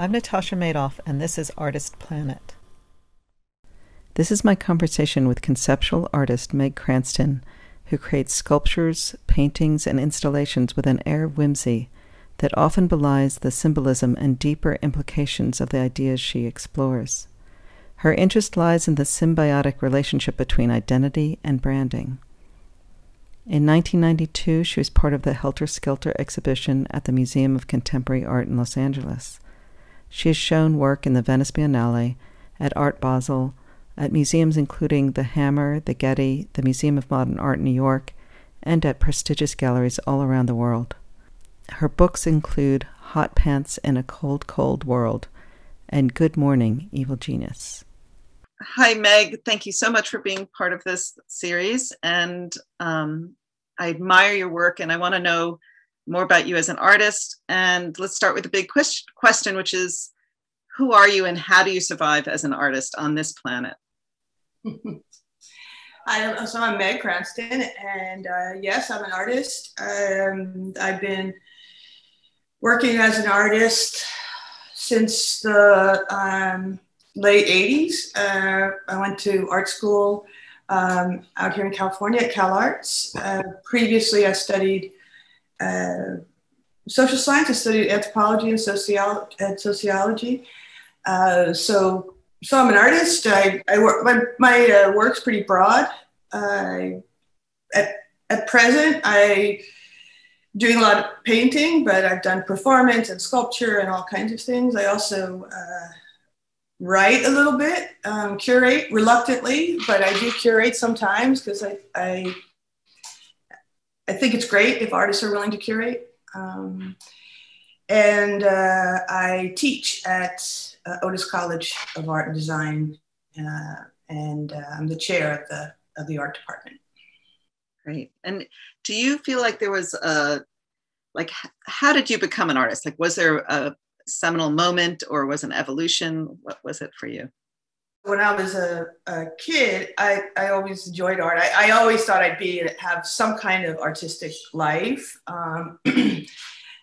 I'm Natasha Madoff, and this is Artist Planet. This is my conversation with conceptual artist Meg Cranston, who creates sculptures, paintings, and installations with an air of whimsy that often belies the symbolism and deeper implications of the ideas she explores. Her interest lies in the symbiotic relationship between identity and branding. In 1992, she was part of the Helter Skelter exhibition at the Museum of Contemporary Art in Los Angeles. She has shown work in the Venice Biennale, at Art Basel, at museums including the Hammer, the Getty, the Museum of Modern Art in New York, and at prestigious galleries all around the world. Her books include Hot Pants in a Cold, Cold World and Good Morning, Evil Genius. Hi, Meg. Thank you so much for being part of this series. And um, I admire your work and I want to know more about you as an artist. And let's start with the big question, which is who are you and how do you survive as an artist on this planet? Hi, so I'm Meg Cranston, and uh, yes, I'm an artist. Um, I've been working as an artist since the um, late 80s. Uh, I went to art school um, out here in California at Cal Arts. Uh, previously, I studied uh, social science. I studied anthropology and, sociolo- and sociology. Uh, so, so I'm an artist. I, I work, my, my uh, work's pretty broad. I, at, at present, I doing a lot of painting, but I've done performance and sculpture and all kinds of things. I also uh, write a little bit, um, curate reluctantly, but I do curate sometimes because I, I, I think it's great if artists are willing to curate. Um, and uh, I teach at uh, Otis College of Art and Design, uh, and uh, I'm the chair of the of the art department. Great. And do you feel like there was a like how did you become an artist? Like was there a seminal moment or was an evolution? What was it for you? When I was a, a kid, I, I always enjoyed art. I, I always thought I'd be have some kind of artistic life. Um,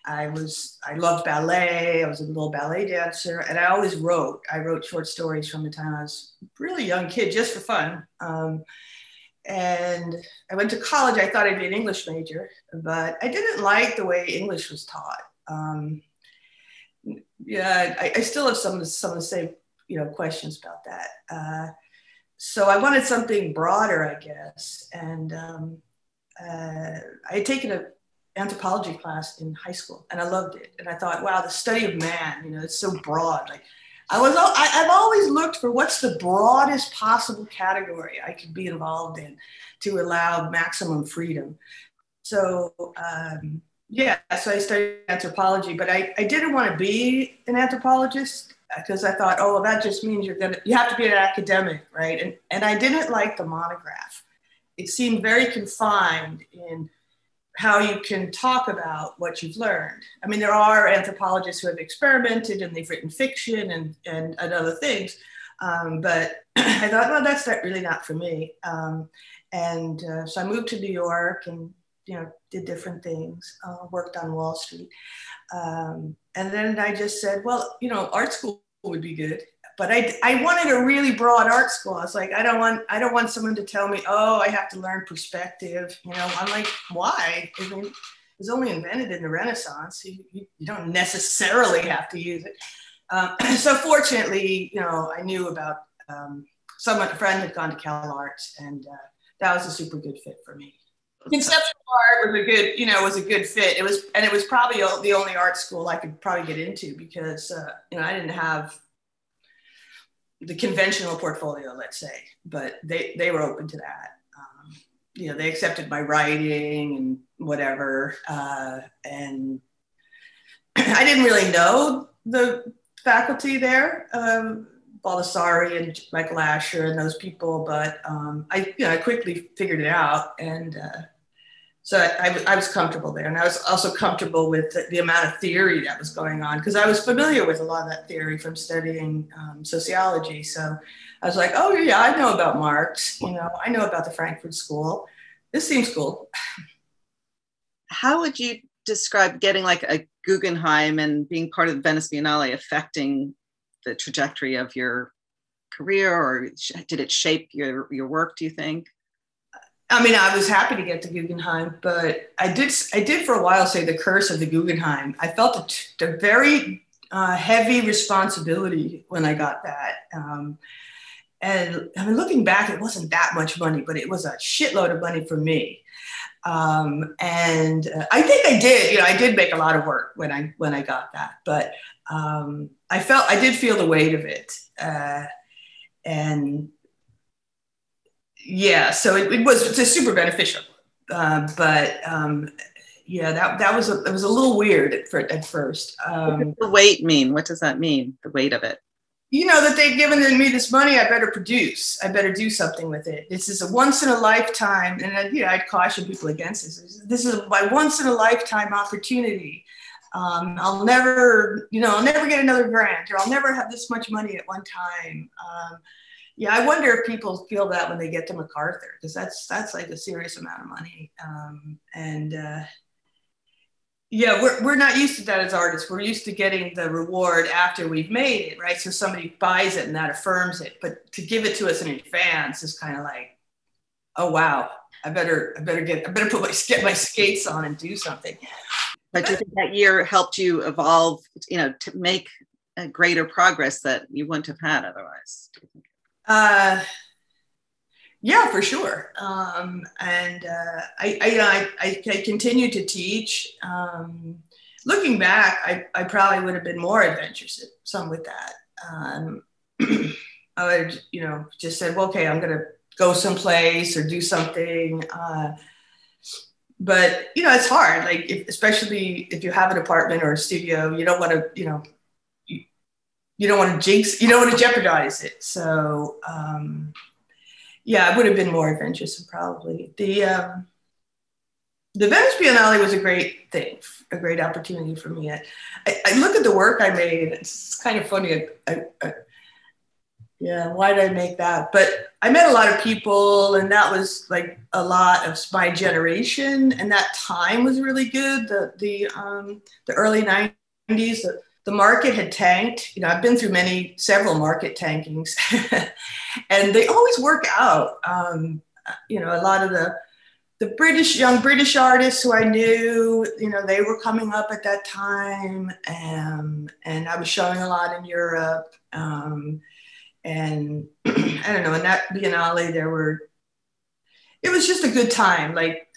I was I loved ballet. I was a little ballet dancer, and I always wrote. I wrote short stories from the time I was a really young kid, just for fun. Um, and I went to college. I thought I'd be an English major, but I didn't like the way English was taught. Um, yeah, I, I, still have some some of the same you know questions about that. Uh, so I wanted something broader, I guess, and um, uh, I had taken a anthropology class in high school, and I loved it. And I thought, wow, the study of man, you know, it's so broad. Like I was, I, have always looked for what's the broadest possible category I could be involved in to allow maximum freedom. So, um, yeah, so I studied anthropology, but I, I didn't want to be an anthropologist because I thought, oh, well, that just means you're gonna, you have to be an academic, right? And, and I didn't like the monograph. It seemed very confined in how you can talk about what you've learned. I mean, there are anthropologists who have experimented and they've written fiction and, and, and other things. Um, but I thought, well, that's not really not for me. Um, and uh, so I moved to New York and, you know, did different things, uh, worked on Wall Street. Um, and then I just said, well, you know, art school would be good but I, I wanted a really broad art school. I was like, I don't want I don't want someone to tell me, oh, I have to learn perspective. You know, I'm like, why? I mean, it was only invented in the Renaissance. You, you, you don't necessarily have to use it. Um, so fortunately, you know, I knew about um, someone, a friend had gone to Cal Arts, and uh, that was a super good fit for me. Conceptual art was a good, you know, was a good fit. It was, and it was probably the only art school I could probably get into because, uh, you know, I didn't have the conventional portfolio, let's say, but they, they were open to that. Um, you know, they accepted my writing and whatever. Uh, and I didn't really know the faculty there, um, Baldessari and Michael Asher and those people, but um, I, you know, I quickly figured it out. And uh, so I, I, was comfortable there. And I was also comfortable with the, the amount of theory that was going on because I was familiar with a lot of that theory from studying um, sociology. So I was like, oh, yeah, I know about Marx. You know, I know about the Frankfurt School. This seems cool. How would you describe getting like a Guggenheim and being part of the Venice Biennale affecting the trajectory of your career, or did it shape your your work? Do you think? I mean, I was happy to get the Guggenheim, but I did I did for a while say the curse of the Guggenheim. I felt a, a very uh, heavy responsibility when I got that. Um, and I mean, looking back, it wasn't that much money, but it was a shitload of money for me. Um, and uh, I think I did, you know, I did make a lot of work when I when I got that, but um, I felt I did feel the weight of it, uh, and yeah, so it, it was it's a super beneficial, uh, but um, yeah, that that was a, it was a little weird at, at first. what does the weight mean? What does that mean? The weight of it? you know that they've given me this money i better produce i better do something with it this is a once in a lifetime and I, you know, i'd caution people against this this is my once in a lifetime opportunity um, i'll never you know i'll never get another grant or i'll never have this much money at one time um, yeah i wonder if people feel that when they get to MacArthur because that's that's like a serious amount of money. Um, and uh, yeah we're, we're not used to that as artists. We're used to getting the reward after we've made it right? So somebody buys it and that affirms it. But to give it to us in advance is kind of like oh wow i better i better get i better put my get my skates on and do something. But do you think that year helped you evolve you know to make a greater progress that you wouldn't have had otherwise uh yeah, for sure. Um, and uh, I, I, you know, I, I, I continue to teach. Um, looking back, I, I probably would have been more adventurous some with that. Um, I would, you know, just said, well, okay, I'm going to go someplace or do something. Uh, but you know, it's hard. Like, if, especially if you have an apartment or a studio, you don't want to, you know, you don't want to jinx, you don't want to jeopardize it. So, um, yeah, it would have been more adventurous probably. The um, the Venice Biennale was a great thing, a great opportunity for me. I, I look at the work I made, it's kind of funny. I, I, yeah, why did I make that? But I met a lot of people, and that was like a lot of my generation, and that time was really good. The the um, the early '90s, the, the market had tanked. You know, I've been through many, several market tankings, and they always work out. Um, you know, a lot of the the British young British artists who I knew, you know, they were coming up at that time, and and I was showing a lot in Europe. Um, and I don't know, in that Biennale, there were. It was just a good time, like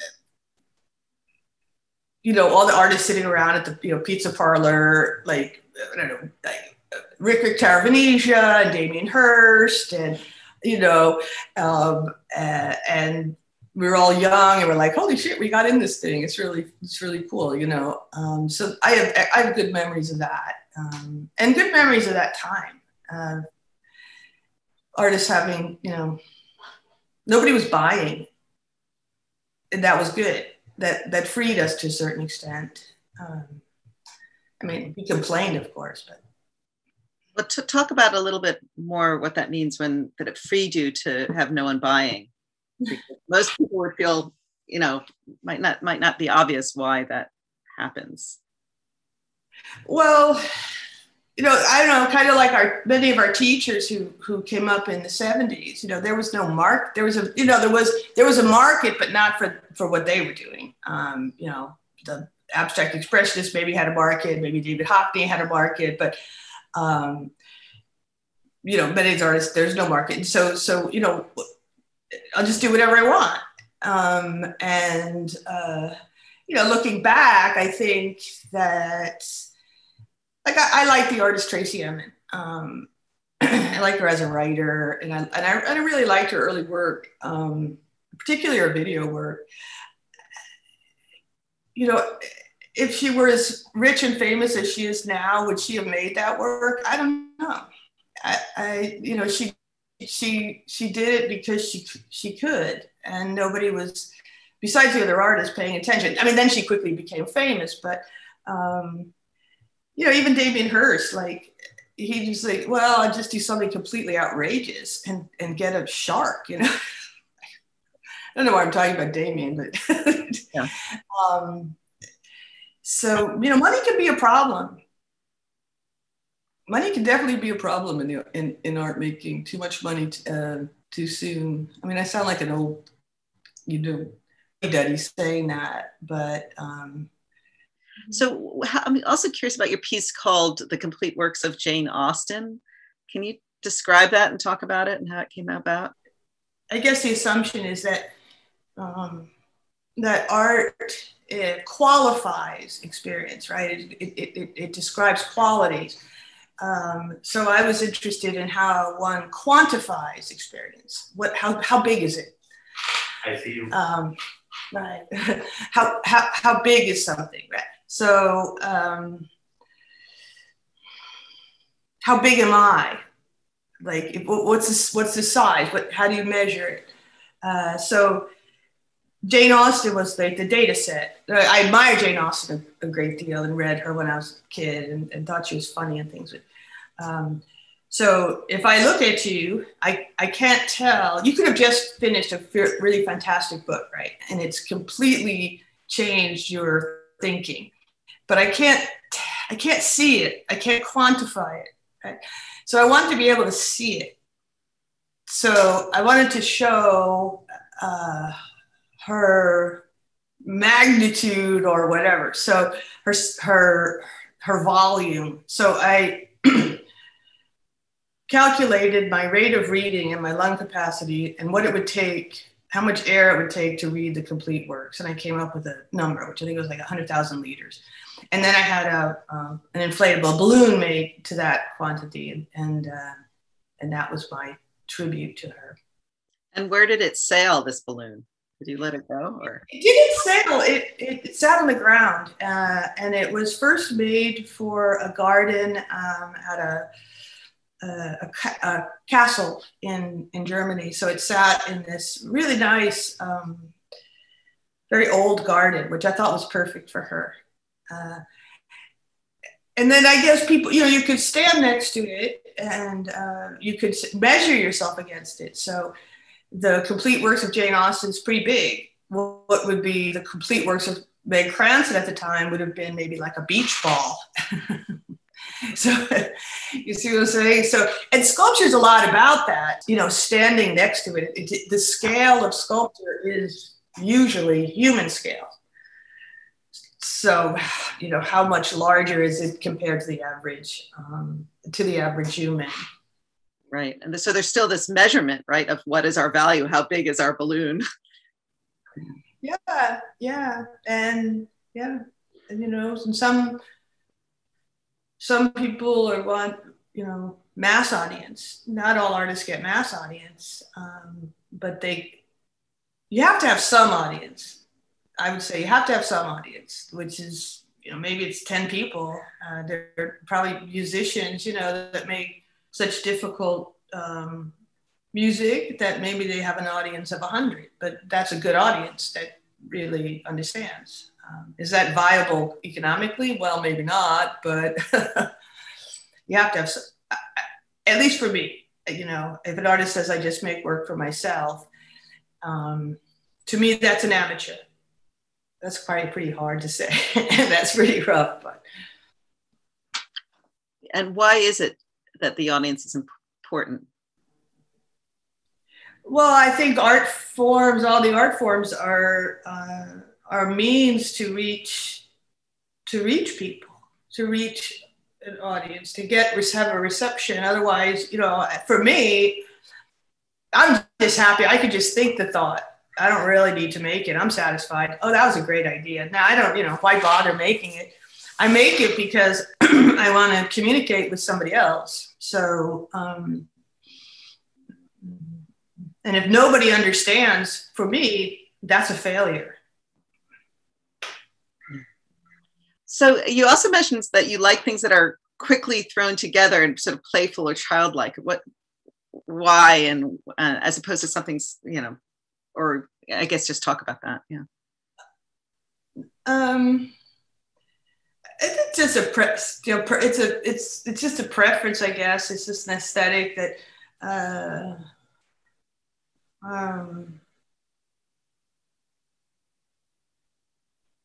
you know, all the artists sitting around at the you know pizza parlor, like I don't know, like Rirkrit Tiravanija and Damien Hirst, and you know, um, uh, and we were all young and we're like, holy shit, we got in this thing. It's really, it's really cool, you know. Um, so I have, I have good memories of that, um, and good memories of that time. Uh, artists having, you know, nobody was buying, and that was good that that freed us to a certain extent. Um, I mean, we complained, of course, but. But to talk about a little bit more what that means when that it freed you to have no one buying. most people would feel, you know, might not might not be obvious why that happens. Well, you know, I don't know, kind of like our many of our teachers who who came up in the 70s, you know, there was no mark. There was a, you know, there was there was a market, but not for for what they were doing. Um, you know, the abstract expressionists maybe had a market, maybe David Hockney had a market, but um, you know, many of artists, there's no market. So so, you know, I'll just do whatever I want. Um, and uh, you know, looking back, I think that like I, I like the artist Tracey Emin. Um, I like her as a writer, and I, and I, and I really liked her early work, um, particularly her video work. You know, if she were as rich and famous as she is now, would she have made that work? I don't know. I, I you know, she she she did it because she she could, and nobody was besides the other artists paying attention. I mean, then she quickly became famous, but um, you know, even Damien Hirst, like he just like, well, I just do something completely outrageous and and get a shark, you know. I don't know why I'm talking about Damien, but yeah. um, so you know, money can be a problem. Money can definitely be a problem in the, in, in art making. Too much money t- uh, too soon. I mean, I sound like an old, you know, daddy saying that, but. Um, so I'm also curious about your piece called "The Complete Works of Jane Austen." Can you describe that and talk about it and how it came about? I guess the assumption is that um, that art it qualifies experience, right? It, it, it, it describes qualities. Um, so I was interested in how one quantifies experience. What, how, how big is it? I see you. Um, right. how, how, how big is something, right? So um, how big am I? Like, what's the, what's the size? What, how do you measure it? Uh, so Jane Austen was like the data set. I admire Jane Austen a, a, great deal and read her when I was a kid and, and thought she was funny and things. But, um, so if I look at you, I, I can't tell. You could have just finished a really fantastic book, right? And it's completely changed your thinking. But I can't I can't see it. I can't quantify it. Right? So I want to be able to see it. So I wanted to show. Uh, her magnitude or whatever. So her her her volume. So I calculated my rate of reading and my lung capacity and what it would take, how much air it would take to read the complete works. And I came up with a number, which I think was like 100,000 liters. And then I had a, uh, an inflatable balloon made to that quantity. And, and, uh, and that was my tribute to her. And where did it sail, this balloon? Did you let it go or? It didn't sail. It, it, it sat on the ground. Uh, and it was first made for a garden um, at a, a, a, castle in, in Germany. So it sat in this really nice, um, very old garden, which I thought was perfect for her. Uh, and then I guess people, you know, you could stand next to it and uh, you could measure yourself against it. So the complete works of Jane Austen is pretty big. What would be the complete works of Meg Cranston at the time would have been maybe like a beach ball. so you see what I'm saying? So and sculpture is a lot about that. You know, standing next to it, it, it the scale of sculpture is usually human scale. So, you know, how much larger is it compared to the average um, to the average human? right. And so there's still this measurement right of what is our value? How big is our balloon? Yeah yeah. And yeah and you know some some people are want you know mass audience. Not all artists get mass audience um, but they you have to have some audience i would say you have to have some audience which is you know maybe it's 10 people uh, they're probably musicians you know that make such difficult um, music that maybe they have an audience of 100 but that's a good audience that really understands. Um, is that viable economically? Well maybe not but you have to have at least for me you know if an artist says i just make work for myself um, to me that's an amateur that's probably pretty hard to say that's pretty rough but and why is it that the audience is important? Well, I think art forms, all the art forms are uh, are means to reach to reach people, to reach an audience, to get have a reception. Otherwise, you know, for me, I'm just happy. I could just think the thought. I don't really need to make it. I'm satisfied. Oh, that was a great idea. Now I don't, you know, why bother making it? I make it because I want to communicate with somebody else. So, um, and if nobody understands, for me, that's a failure. So you also mentioned that you like things that are quickly thrown together and sort of playful or childlike. What, why, and uh, as opposed to something, you know, or I guess just talk about that. Yeah. Um, it's just a pre- you know, it's a it's it's just a preference, I guess. It's just an aesthetic that. Uh, um,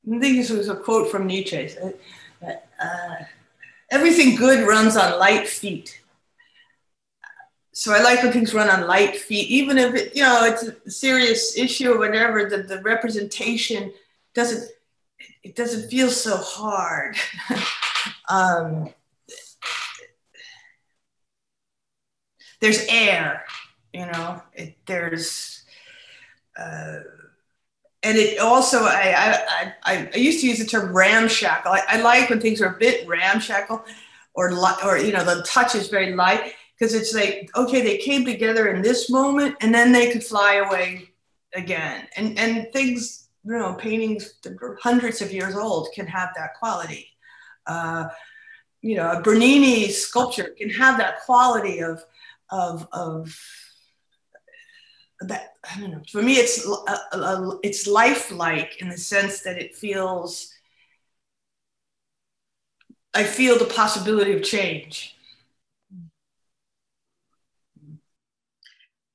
I think this was a quote from Nietzsche. Uh, everything good runs on light feet. So I like when things run on light feet, even if it, you know, it's a serious issue or whatever. The, the representation doesn't, it doesn't feel so hard. um, there's air, you know. It, there's, uh, and it also I, I I I used to use the term ramshackle. I, I like when things are a bit ramshackle, or or you know the touch is very light because it's like okay they came together in this moment and then they could fly away again and and things you know paintings that are hundreds of years old can have that quality. Uh, you know, a Bernini sculpture can have that quality of of of that I don't know. For me, it's a, a, it's lifelike in the sense that it feels. I feel the possibility of change.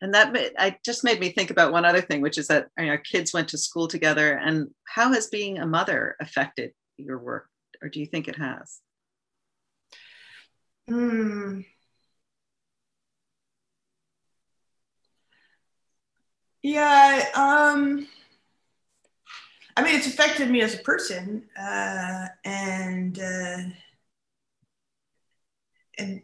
And that I just made me think about one other thing, which is that our kids went to school together. And how has being a mother affected your work, or do you think it has? Hmm. Yeah. Um, I mean, it's affected me as a person, uh, and uh, and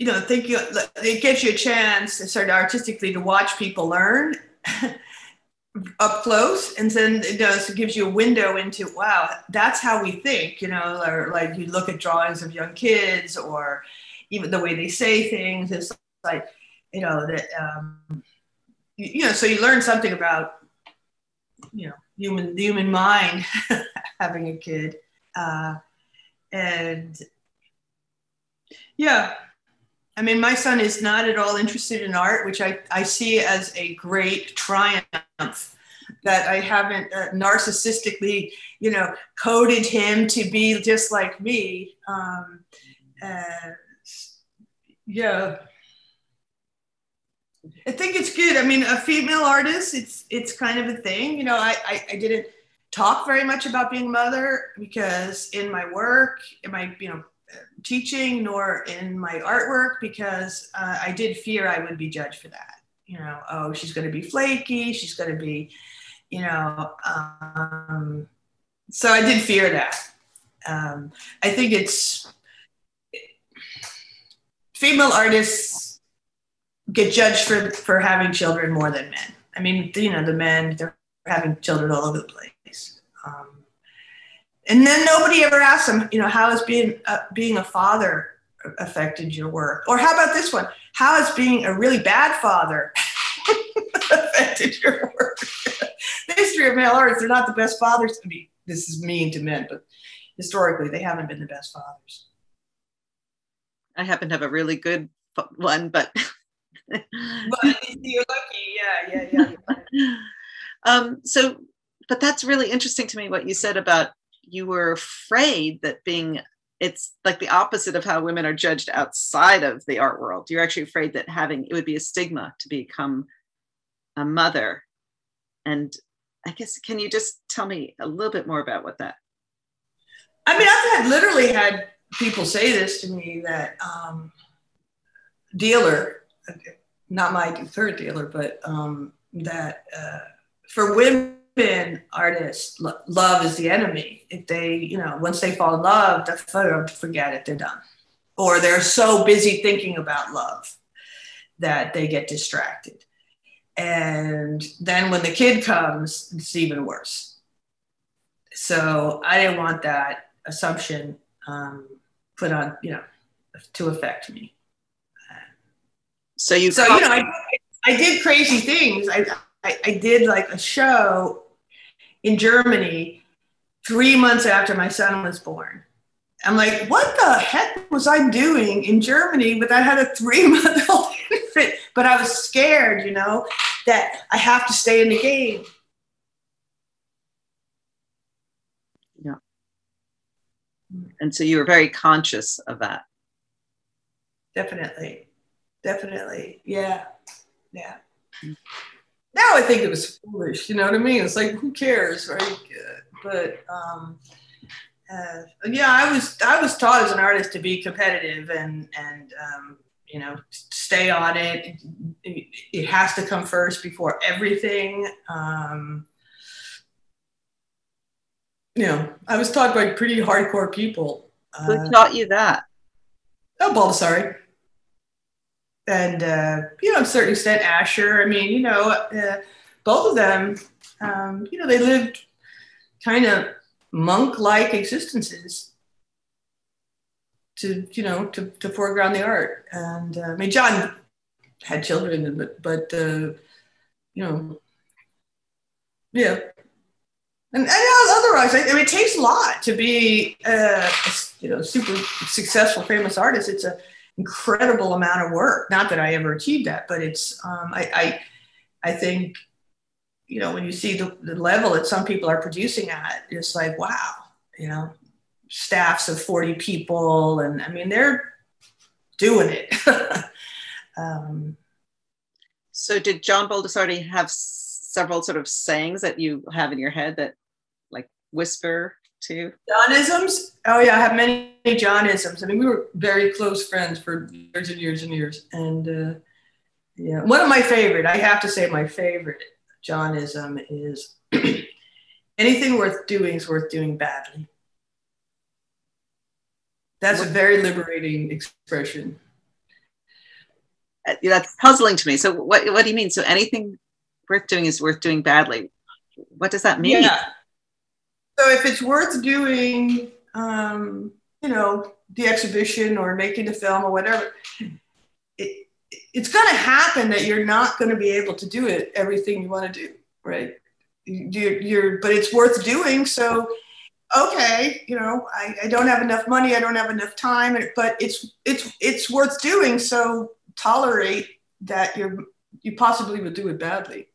you know, think you, it gives you a chance to sort of artistically to watch people learn up close, and then it does it gives you a window into wow, that's how we think, you know, or like you look at drawings of young kids, or even the way they say things. It's like you know that um, you, you know so you learn something about you know human the human mind having a kid uh, and yeah i mean my son is not at all interested in art which i, I see as a great triumph that i haven't uh, narcissistically you know coded him to be just like me um, uh, yeah I think it's good. I mean, a female artist, it's it's kind of a thing. You know, I, I, I didn't talk very much about being a mother because in my work, in my you know teaching, nor in my artwork because uh, I did fear I would be judged for that. You know, oh, she's going to be flaky. She's going to be, you know. Um, so I did fear that. Um, I think it's female artists get judged for for having children more than men. I mean, you know, the men they're having children all over the place. Um, and then nobody ever asks them, you know, how has being uh, being a father affected your work? Or how about this one? How has being a really bad father affected your work? the history of male artists, they're not the best fathers. I mean, this is mean to men, but historically, they haven't been the best fathers. I happen to have a really good one, but well, you're lucky. Yeah, yeah, yeah. um, so, but that's really interesting to me what you said about you were afraid that being it's like the opposite of how women are judged outside of the art world. You're actually afraid that having it would be a stigma to become a mother. And I guess can you just tell me a little bit more about what that? I mean, I've had literally had people say this to me that um, dealer not my third dealer, but um, that uh, for women artists, lo- love is the enemy. If they, you know, once they fall in love, they forget it, they're done. Or they're so busy thinking about love that they get distracted. And then when the kid comes, it's even worse. So I didn't want that assumption um, put on, you know, to affect me. So you so you know I, I did crazy things. I, I I did like a show in Germany three months after my son was born. I'm like, what the heck was I doing in Germany? But I had a three month old infant, but I was scared, you know, that I have to stay in the game. Yeah. And so you were very conscious of that. Definitely definitely. Yeah. Yeah. Mm. Now I think it was foolish. You know what I mean? It's like who cares, right? But um, uh, yeah, I was I was taught as an artist to be competitive and and um, you know stay on it. it. it. has to come first before everything. Um, you know, I was taught by pretty hardcore people. Who uh, taught you that? Oh, Baldessari. And, uh, you know, a certain extent, Asher. I mean, you know, uh, both of them, um, you know, they lived kind of monk like existences to, you know, to, to foreground the art. And uh, I mean, John had children, but, but uh, you know, yeah, and, and otherwise, I, I, mean, it takes a lot to be, uh, a, you know, super successful, famous artist. It's an incredible amount of work. Not that I ever achieved that, but it's, um, I, I, I think, you know, when you see the, the level that some people are producing at, it's like, wow, you know, staffs of 40 people. And I mean, they're doing it. um, so did John Baldessari have several sort of sayings that you have in your head that like whisper to? Johnisms? Oh yeah, I have many Johnisms. I mean, we were very close friends for years and years and years. And uh, yeah, one of my favorite, I have to say my favorite Johnism is anything worth doing is worth doing badly. That's a very liberating expression. Uh, that's puzzling to me. So what, what do you mean? So anything worth doing is worth doing badly. What does that mean? Yeah so if it's worth doing, um, you know, the exhibition or making the film or whatever, it, it's going to happen that you're not going to be able to do it everything you want to do, right? You're, you're, but it's worth doing. So, okay, you know, I, I don't have enough money, I don't have enough time, but it's it's it's worth doing. So tolerate that you're you possibly would do it badly.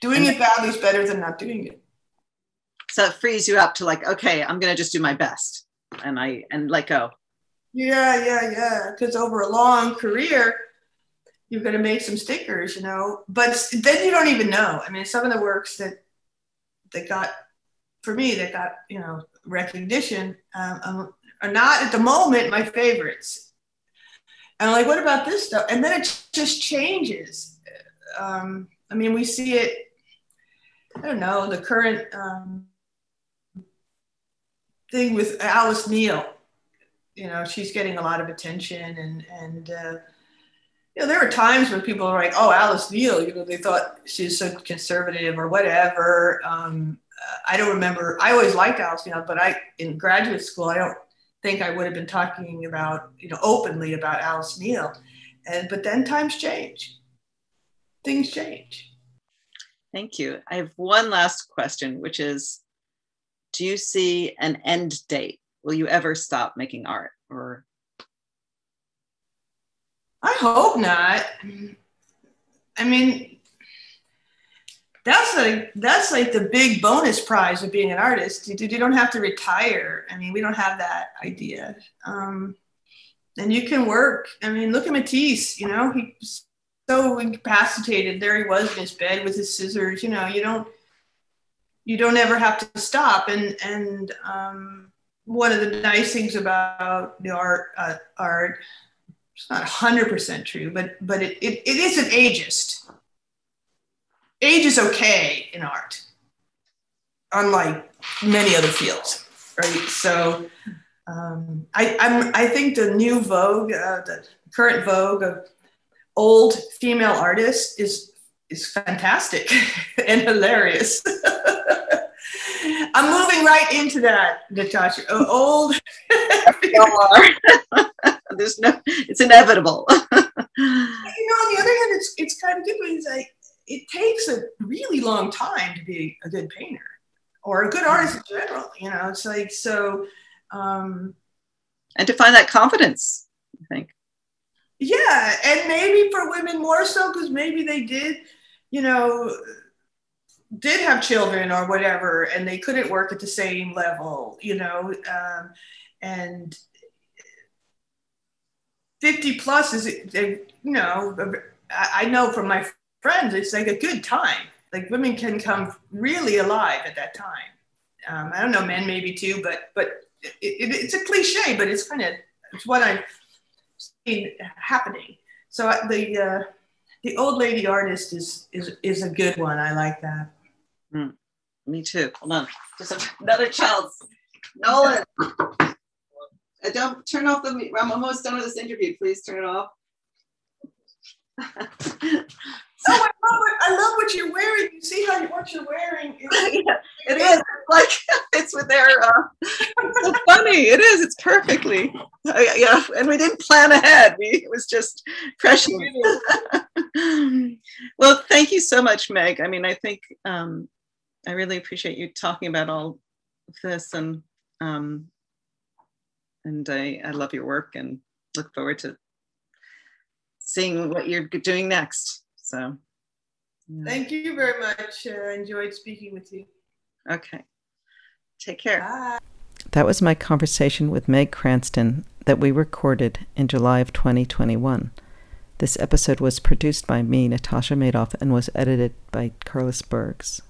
Doing it badly is better than not doing it so it frees you up to like okay i'm gonna just do my best and i and let go. Yeah yeah yeah. Because over a long career you're going to make some stickers you know? But then you don't even know. I mean some of the works that that got for me that got you know recognition um, um are not at the moment my favorites. And I'm like what about this stuff? And then it just changes. Um, i mean we see it i don't know the current um, thing with Alice Neel. You know, she's getting a lot of attention, and and uh, you know, there are times when people are like, "Oh, Alice Neel," you know, they thought she's so conservative or whatever. Um, I don't remember. I always liked Alice Neel, but I in graduate school, I don't think I would have been talking about you know openly about Alice Neel. And but then times change, things change. Thank you. I have one last question, which is do you see an end date? Will you ever stop making art or? I hope not. I mean, that's like that's like the big bonus prize of being an artist. You, you don't have to retire. I mean, we don't have that idea. Um, and you can work. I mean, look at Matisse. You know, he's so incapacitated. There he was in his bed with his scissors. You know, you don't you don't ever have to stop. And and um, one of the nice things about the art uh, art, it's not hundred percent true, but but it, it, it isn't ageist. Age is okay in art, unlike many other fields, right? So. Um, I, I'm, I think the new vogue, uh, the current vogue of old female artists is is fantastic and hilarious. I'm moving right into that, Natasha. Old. There's no. It's inevitable. you know, on the other hand, it's it's kind of good because like it takes a really long time to be a good painter or a good artist in general. You know, it's like so. Um, and to find that confidence, I think. Yeah, and maybe for women more so because maybe they did, you know, did have children or whatever and they couldn't work at the same level you know um, and 50 plus is you know i know from my friends. It's like a good time. Like women can come really alive at that time. Um, I don't know, men maybe too, but but it, it, it's a cliche, but it's kind of it's what I'm seeing happening. So the uh, the old lady artist is is is a good one. I like that. Mm, me too. Hold on, just another chance. Nolan, uh, don't turn off the. I'm almost done with this interview. Please turn it off. oh, I love it. I love what you're wearing. You see how you, what you're wearing. It's, yeah, it is. like it's with their. Uh, it's so funny. It is. It's perfectly. Uh, yeah, and we didn't plan ahead. We it was just fresh. well, thank you so much, Meg. I mean, I think um, I really appreciate you talking about all this, and um, and I, I love your work and look forward to seeing what you're doing next. So, yeah. thank you very much. Uh, enjoyed speaking with you. Okay. Take care. Bye. That was my conversation with Meg Cranston that we recorded in July of 2021. This episode was produced by me, Natasha Madoff, and was edited by Carlos Bergs.